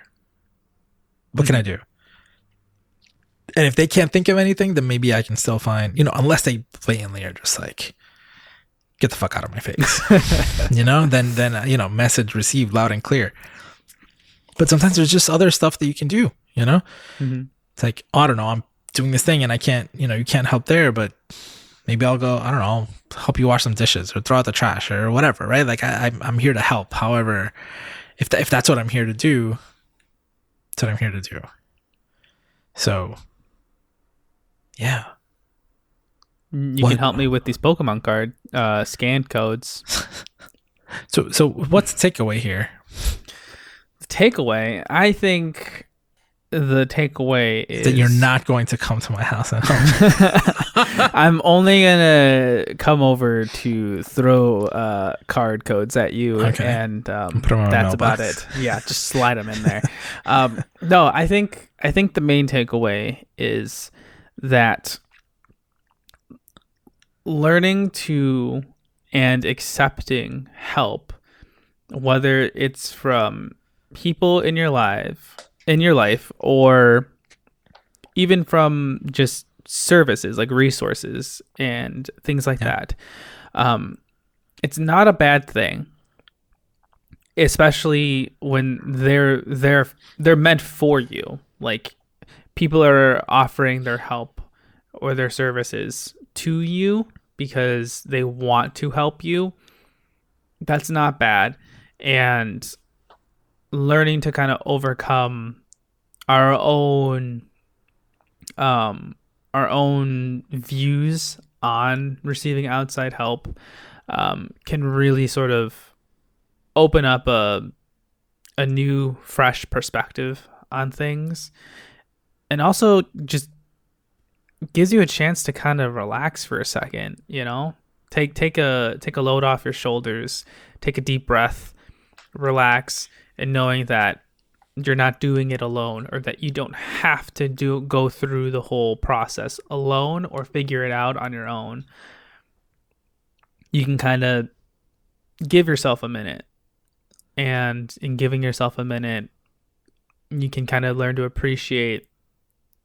What can I do? And if they can't think of anything, then maybe I can still find, you know, unless they blatantly are just like, get the fuck out of my face. you know, then, then, uh, you know, message received loud and clear. But sometimes there's just other stuff that you can do, you know? Mm-hmm. It's like, oh, I don't know, I'm doing this thing and I can't, you know, you can't help there, but maybe I'll go, I don't know, help you wash some dishes or throw out the trash or whatever, right? Like I'm, I'm here to help. However, if, th- if that's what I'm here to do, that's what I'm here to do. So, yeah. You what? can help me with these Pokemon card uh, scan codes. so, so what's the takeaway here? The takeaway, I think the takeaway is that you're not going to come to my house at home. I'm only gonna come over to throw uh, card codes at you, okay. and um, that's about it. Yeah, just slide them in there. um, no, I think I think the main takeaway is that learning to and accepting help, whether it's from people in your life in your life or even from just services like resources and things like yeah. that um, it's not a bad thing especially when they're they're they're meant for you like people are offering their help or their services to you because they want to help you that's not bad. And learning to kind of overcome our own um our own views on receiving outside help um, can really sort of open up a a new fresh perspective on things. And also just gives you a chance to kind of relax for a second, you know? Take take a take a load off your shoulders, take a deep breath, relax, and knowing that you're not doing it alone or that you don't have to do go through the whole process alone or figure it out on your own. You can kind of give yourself a minute. And in giving yourself a minute, you can kind of learn to appreciate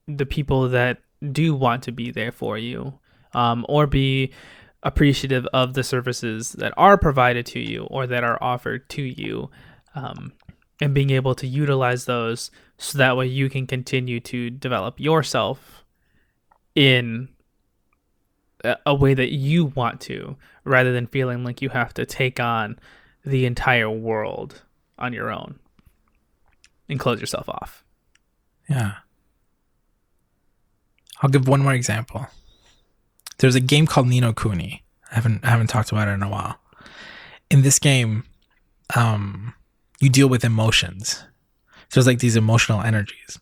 the people that do want to be there for you um, or be appreciative of the services that are provided to you or that are offered to you um, and being able to utilize those so that way you can continue to develop yourself in a way that you want to rather than feeling like you have to take on the entire world on your own and close yourself off. Yeah. I'll give one more example. There's a game called Ni no Kuni. I haven't I haven't talked about it in a while. In this game, um, you deal with emotions. So it's like these emotional energies.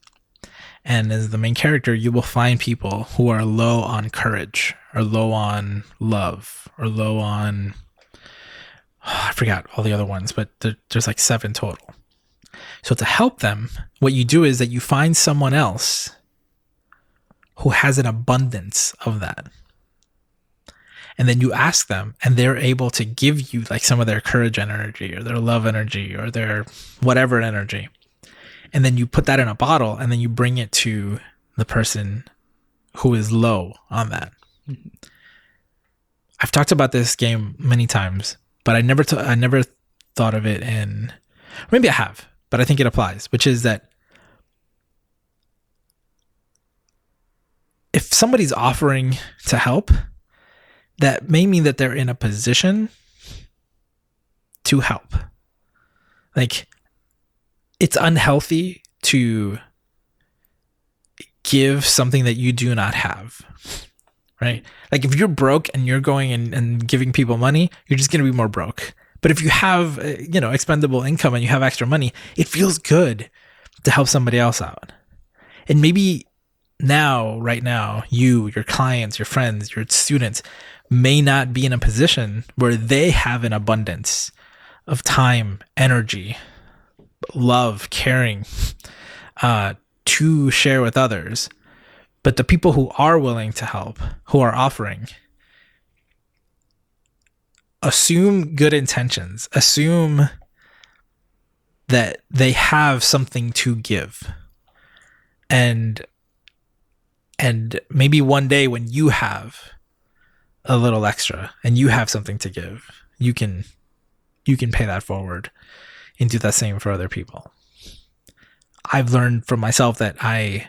And as the main character, you will find people who are low on courage or low on love or low on oh, I forgot all the other ones, but there, there's like seven total. So to help them, what you do is that you find someone else who has an abundance of that. And then you ask them, and they're able to give you like some of their courage energy or their love energy or their whatever energy. And then you put that in a bottle and then you bring it to the person who is low on that. I've talked about this game many times, but I never, t- I never thought of it in, maybe I have, but I think it applies, which is that if somebody's offering to help, that may mean that they're in a position to help. Like, it's unhealthy to give something that you do not have. Right? Like, if you're broke and you're going and, and giving people money, you're just going to be more broke. But if you have, uh, you know, expendable income and you have extra money, it feels good to help somebody else out. And maybe now, right now, you, your clients, your friends, your students may not be in a position where they have an abundance of time, energy, love, caring uh, to share with others. But the people who are willing to help, who are offering, assume good intentions, assume that they have something to give. And and maybe one day when you have a little extra and you have something to give, you can you can pay that forward and do that same for other people. I've learned from myself that I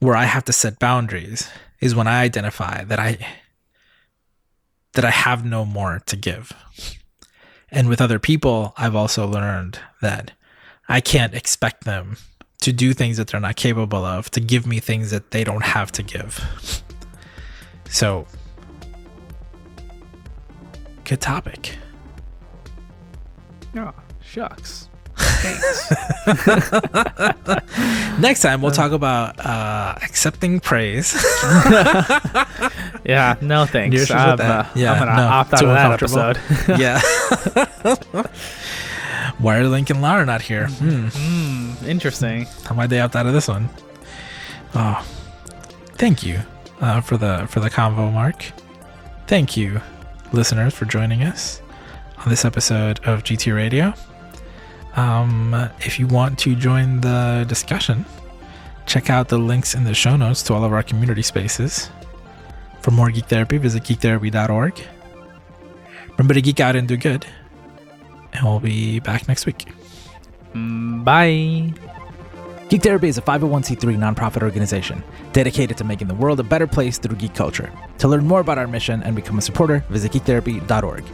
where I have to set boundaries is when I identify that I that I have no more to give. And with other people, I've also learned that I can't expect them to do things that they're not capable of, to give me things that they don't have to give. So, good topic. Oh, shucks. Thanks. Next time we'll talk about uh, accepting praise. yeah, no thanks. I'm, uh, yeah, I'm gonna no, opt out of that episode. yeah. Why are Link and Lara not here? Hmm. Mm, interesting. How might they opt out of this one? Oh, thank you uh, for the for the convo, Mark. Thank you, listeners, for joining us on this episode of GT Radio. Um, if you want to join the discussion, check out the links in the show notes to all of our community spaces. For more geek therapy, visit geektherapy.org. Remember to geek out and do good and we'll be back next week. Mm, bye. Geek Therapy is a 501c3 nonprofit organization dedicated to making the world a better place through geek culture. To learn more about our mission and become a supporter, visit geektherapy.org.